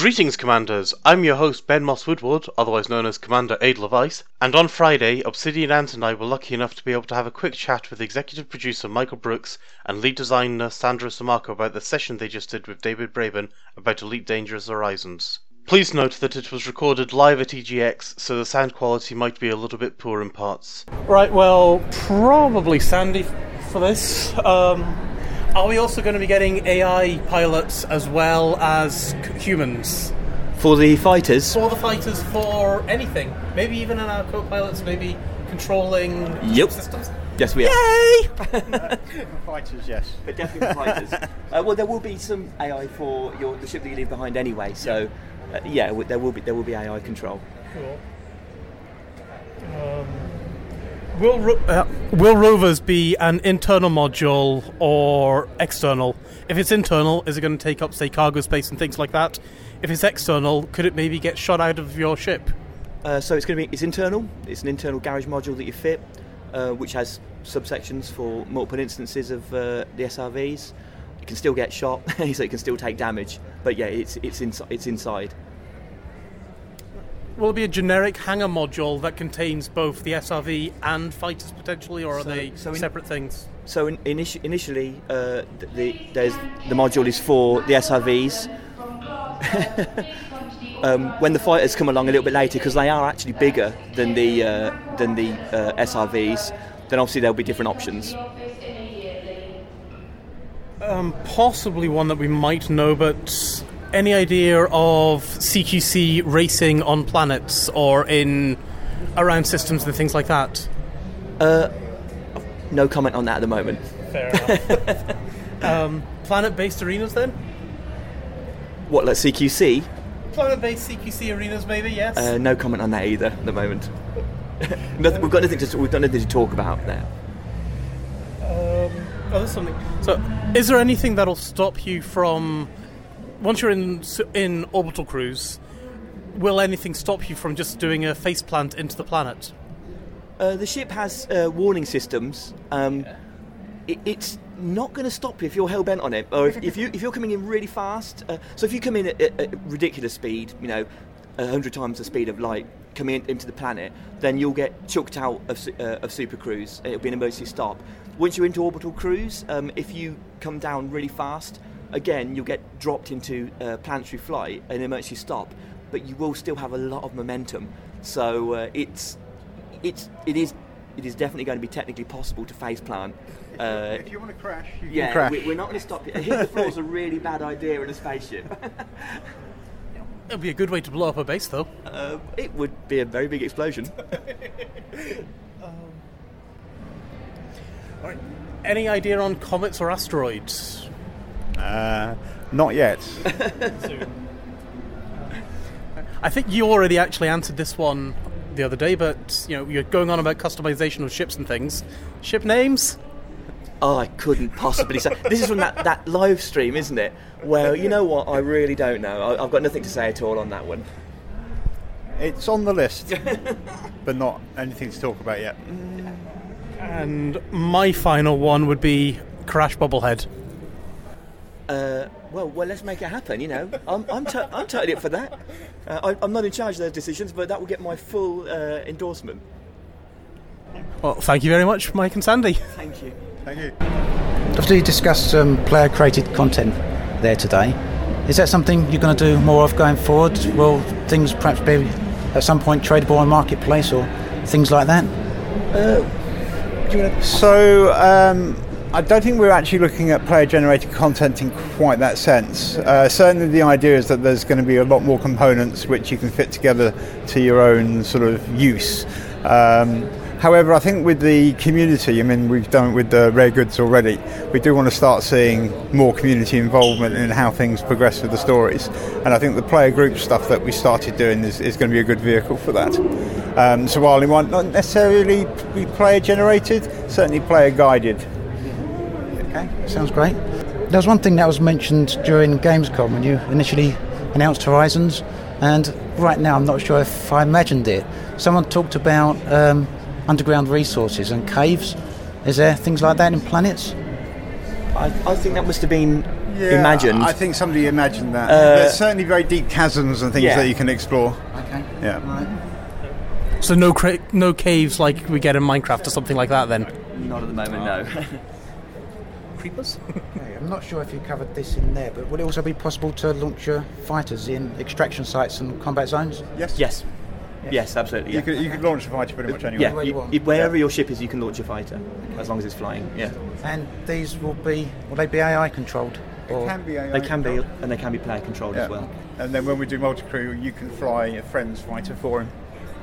Greetings, Commanders! I'm your host, Ben Moss Woodward, otherwise known as Commander Edelweiss, and on Friday, Obsidian Ant and I were lucky enough to be able to have a quick chat with executive producer Michael Brookes and lead designer Sandro Sammarco about the session they just did with David Braben about Elite Dangerous Horizons. Please note that it was recorded live at EGX, so the sound quality might be a little bit poor in parts. Right, well, probably Sandy for this. Um, are we also going to be getting AI pilots as well as c- humans? For the fighters, For the fighters, for anything? Maybe even in our co pilots, maybe controlling Yep. systems? yes, we are. Yay! Fighters, yes. But definitely for fighters. uh, well, there will be some AI for your, the ship that you leave behind anyway. So, uh, yeah, there will be there will be AI control. Cool. Um, will, ro- uh, will rovers be an internal module or external? If it's internal, is it going to take up, say, cargo space and things like that? If it's external, could it maybe get shot out of your ship? Uh, so it's going to be it's internal. It's an internal garage module that you fit, uh, which has subsections for multiple instances of uh, the SRVs. It can still get shot, so it can still take damage. But yeah, it's it's inside. It's inside. Will it be a generic hangar module that contains both the SRV and fighters potentially, or are So- they so in- separate things? So in, initi- initially, uh, the, the there's the module is for the SRVs. um, when the fighters come along a little bit later, because they are actually bigger than the uh, than the uh, SRVs, then obviously there'll be different options. Um, possibly one that we might know, but any idea of CQC racing on planets or in around systems and things like that? No comment on that at the moment. Fair enough. um, planet-based arenas, then. What, like CQC? Planet-based CQC arenas, maybe. Yes. Uh, no comment on that either at the moment. nothing, we've got nothing to we've got nothing to talk about there. Oh, there's something. So, is there anything that'll stop you from once you're in in orbital cruise? Will anything stop you from just doing a face plant into the planet? Uh, the ship has uh, warning systems. Um, it, it's not going to stop you if you're hell bent on it, or if, if you if you're coming in really fast. Uh, so if you come in at, at, at ridiculous speed, you know, a hundred times the speed of light coming in, into the planet, then you'll get chucked out of uh, of super cruise. It'll be an emergency stop. Once you're into orbital cruise, um, if you come down really fast, again you'll get dropped into uh, planetary flight, an emergency stop, but you will still have a lot of momentum. So uh, it's it's it is it is definitely going to be technically possible to face plant. Uh, if you want to crash, you yeah, can crash. we, we're not going to stop. You. Hit the floor is a really bad idea in a spaceship. it would be a good way to blow up a base, though. uh, it would be a very big explosion. All right. Any idea on comets or asteroids? Uh, not yet. I think you already actually answered this one the other day, but you know you're going on about customization of ships and things. Ship names? Oh, I couldn't possibly say. This is from that, that live stream, isn't it? Well, you know what? I really don't know. I, I've got nothing to say at all on that one. it's on the list, but not anything to talk about yet. And my final one would be Crash Bubblehead. Uh, well, well, let's make it happen. You know, I'm I'm, to- I'm totally up for that. Uh, I, I'm not in charge of those decisions, but that will get my full uh, endorsement. Well, thank you very much, Mike and Sandy. Thank you. Thank you. After you discussed some player created content there today, is that something you're going to do more of going forward? Will things perhaps be at some point tradable on marketplace or things like that? So, um, I don't think we're actually looking at player generated content in quite that sense. Uh, certainly, the idea is that there's going to be a lot more components which you can fit together to your own sort of use. Um, However, I think with the community, I mean, we've done it with the rare goods already. We do want to start seeing more community involvement in how things progress with the stories. And I think the player group stuff that we started doing is, is going to be a good vehicle for that. Um, so while it might not necessarily be player generated, certainly player guided. Okay, sounds great. There was one thing that was mentioned during Gamescom when you initially announced Horizons, and right now I'm not sure if I imagined it. Someone talked about um, underground resources and caves. Is there things like that in planets? I, I think that must have been imagined. I think somebody imagined that. Uh, There's certainly very deep chasms and things yeah. that you can explore. Okay. Yeah. Right. So no cra- no caves like we get in Minecraft or something like that. Then Not at the moment, no. creepers. Okay, I'm not sure if you covered this in there, but will it also be possible to launch your fighters in extraction sites and combat zones? Yes. yes. Yes, absolutely. You Yeah. could, you could launch a fighter pretty much anywhere. yeah, you you- want. you- wherever your ship is, you can launch a fighter, as long as it's flying. Yeah, And these will be will they be AI controlled? Or Can be AI they can be, controlled. and they can be player controlled Yeah. as well. And then when we do multi crew, you can fly a friend's fighter for him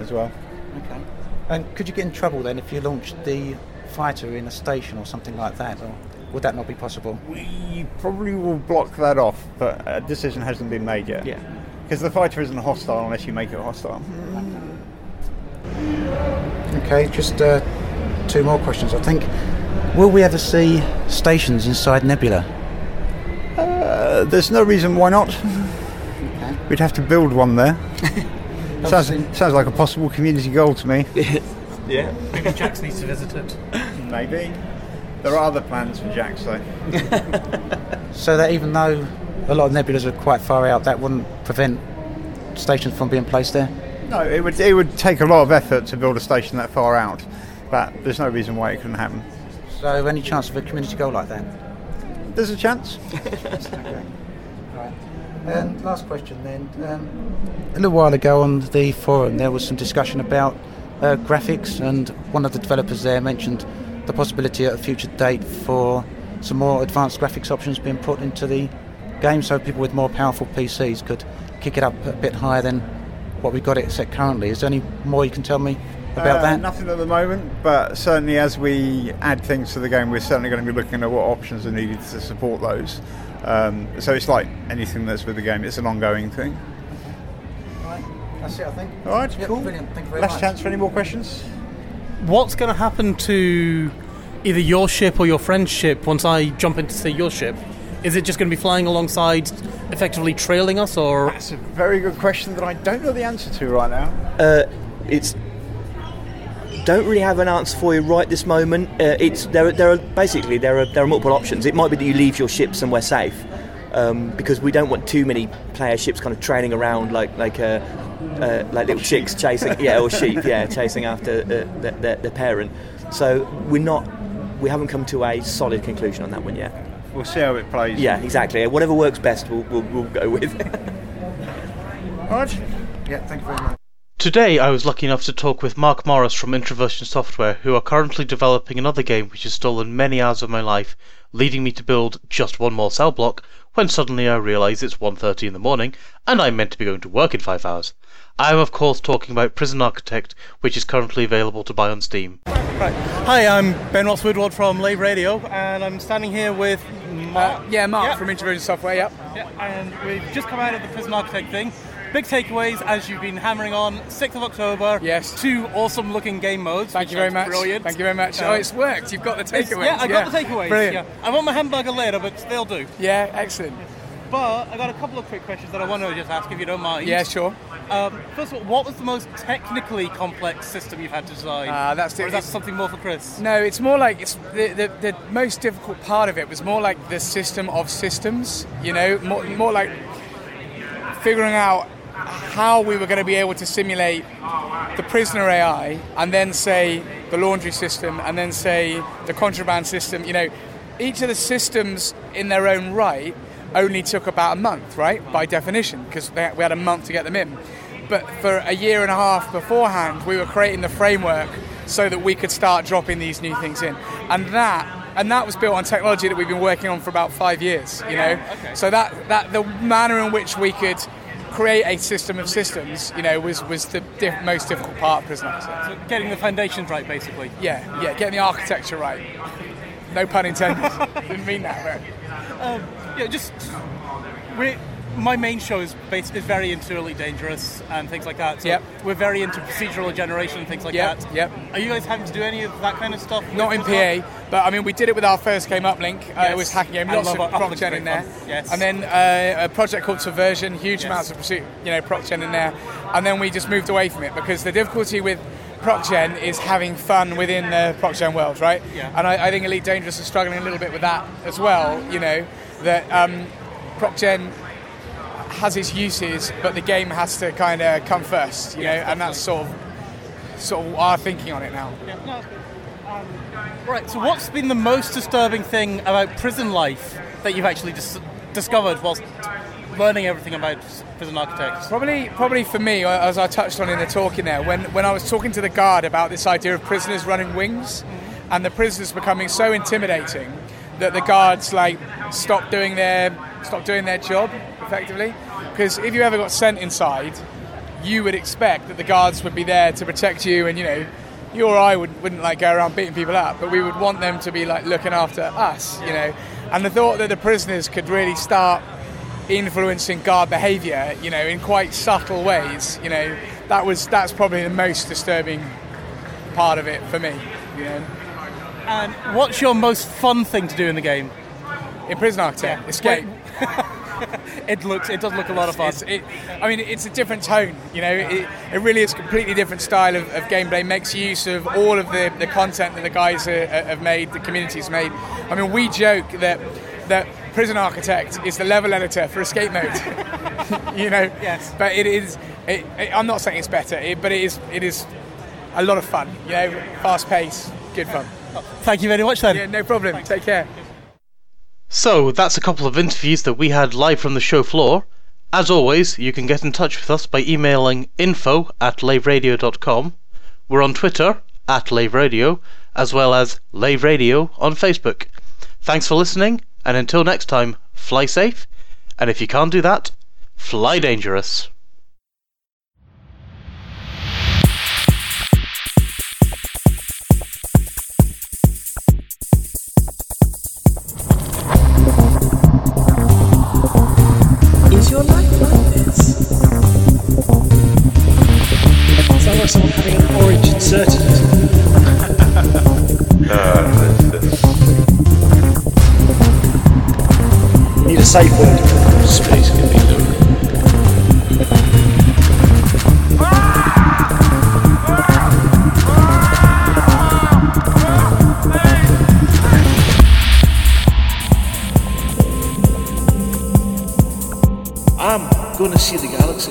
as well. okay. And could you get in trouble then if you launched the fighter in a station or something like that, or would that not be possible? We probably will block that off, but a decision hasn't been made yet. Yeah. Because the fighter isn't hostile unless you make it hostile. Okay, just uh, two more questions. I think. Will we ever see stations inside Nebula? Uh, there's no reason why not. Okay. We'd have to build one there. sounds, sounds like a possible community goal to me. Yeah. Maybe Jax needs to visit it. Maybe. There are other plans for Jax though. So that even though a lot of nebulas are quite far out, that wouldn't prevent stations from being placed there. No, it would it would take a lot of effort to build a station that far out, but there's no reason why it couldn't happen. So any chance of a community goal like that? There's a chance. okay. Right. And last question then. Um, a little while ago on the forum, there was some discussion about uh, graphics, and one of the developers there mentioned the possibility at a future date for some more advanced graphics options being put into the game, so people with more powerful PCs could kick it up a bit higher than what we've got it set currently. Is there any more you can tell me about Uh, that? Nothing at the moment, but certainly as we add things to the game, we're certainly going to be looking at what options are needed to support those. Um, so it's like anything that's with the game; it's an ongoing thing. Right. That's it, I think. All right, Yep, cool. Brilliant. Thank you very Last much. chance for any more questions. What's going to happen to either your ship or your friend's ship once I jump into say your ship? Is it just going to be flying alongside, effectively trailing us, or That's a very good question that I don't know the answer to right now. Uh, it's don't really have an answer for you right this moment. Uh, it's there. Are, there are basically there are there are multiple options. It might be that you leave your ship somewhere safe, um, because we don't want too many player ships kind of trailing around like like uh, uh, like little chicks chasing yeah or sheep yeah chasing after uh, their, their, their parent. So we're not we haven't come to a solid conclusion on that one yet. We'll see how it plays. Yeah, exactly. Whatever works best, we'll we'll, we'll go with. All right. Yeah, thank you very much. Today, I was lucky enough to talk with Mark Morris from Introversion Software, who are currently developing another game which has stolen many hours of my life, leading me to build just one more cell block, when suddenly I realise it's 1.30 in the morning, and I'm meant to be going to work in 5 hours. I am of course talking about Prison Architect, which is currently available to buy on Steam. Hi, I'm Ben Ross Woodward from Lave Radio, and I'm standing here with Mark. Uh, yeah, Mark Yeah. from Introversion Software. Yep. Yeah, and we've just come out of the Prison Architect thing. Big takeaways, as you've been hammering on, 6th of October. Yes. Two awesome looking game modes. Thank you very much. Brilliant. Thank you very much. Uh, oh, it's worked. You've got the takeaways. Yeah, I got the takeaways. Brilliant. Yeah. I want my hamburger later, but they'll do. Yeah, excellent. But I got a couple of quick questions that I want to just ask if you don't mind. Yeah, sure. Um, first of all, what was the most technically complex system you've had to design? Ah, that's or it. is that something more for Chris? No, it's more like it's the, the, the most difficult part of it was more like the system of systems. You know, more, more like figuring out how we were going to be able to simulate the prisoner AI and then say the laundry system and then say the contraband system. You know, each of the systems in their own right only took about a month, right, by definition, because we had a month to get them in. But for a year and a half beforehand, we were creating the framework so that we could start dropping these new things in, and that and that was built on technology that we've been working on for about five years. You know, so that that the manner in which we could create a system of systems, you know, was was the diff- most difficult part of Prison Architect. Getting the foundations right, basically. Yeah, yeah, getting the architecture right. No pun intended. Didn't mean that. But. Yeah, just we my main show is based, is very into Elite Dangerous and things like that. So Yep. we're very into procedural generation and things like Yep, that. yep. Are you guys having to do any of that kind of stuff? Not in PA, but I mean, we did it with our first game uplink. Uh, it was hacking game, lots of Uplink's proc gen in there. fun. Yes. And then uh, a project called Subversion, huge Yes. amounts of pursuit, you know, proc gen in there. And then we just moved away from it because the difficulty with proc gen is having fun within the proc gen world, right? Yeah. And I, I think Elite Dangerous is struggling a little bit with that as well. You know, that um, proc gen has its uses, but the game has to kind of come first, you know, and that's sort of sort of our thinking on it now. Right. So what's been the most disturbing thing about prison life that you've actually dis- discovered whilst learning everything about prison architects? Probably, probably for me, as I touched on in the talk in there, when, when I was talking to the guard about this idea of prisoners running wings, and the prisoners becoming so intimidating that the guards like stop doing their stop doing their job effectively. Because if you ever got sent inside, you would expect that the guards would be there to protect you, and you know, you or I would, wouldn't like go around beating people up, but we would want them to be like looking after us, you know. And the thought that the prisoners could really start influencing guard behaviour, you know, in quite subtle ways, you know, that was that's probably the most disturbing part of it for me, you know. And what's your most fun thing to do in the game? In Prison Architect, escape. It looks. It does look a lot of fun. It, I mean, it's a different tone. You know, it, it really is a completely different style of, of gameplay. Makes use of all of the, the content that the guys are, have made, the community's made. I mean, we joke that that Prison Architect is the level editor for Escape Mode. you know, Yes. But it is. It, it, I'm not saying it's better, it, but it is. It is a lot of fun. You know, fast pace, good fun. Thank you very much, then. Yeah, no problem. Take care. So that's a couple of interviews that we had live from the show floor. As always, you can get in touch with us by emailing info at laveradio.com. We're on Twitter at laveradio, as well as Lave Radio on Facebook. Thanks for listening, and until next time, fly safe, and if you can't do that, fly dangerous. Is your life like this? Sounds like someone having an orange inserted safe word. Space can be lonely. I'm gonna see the galaxy.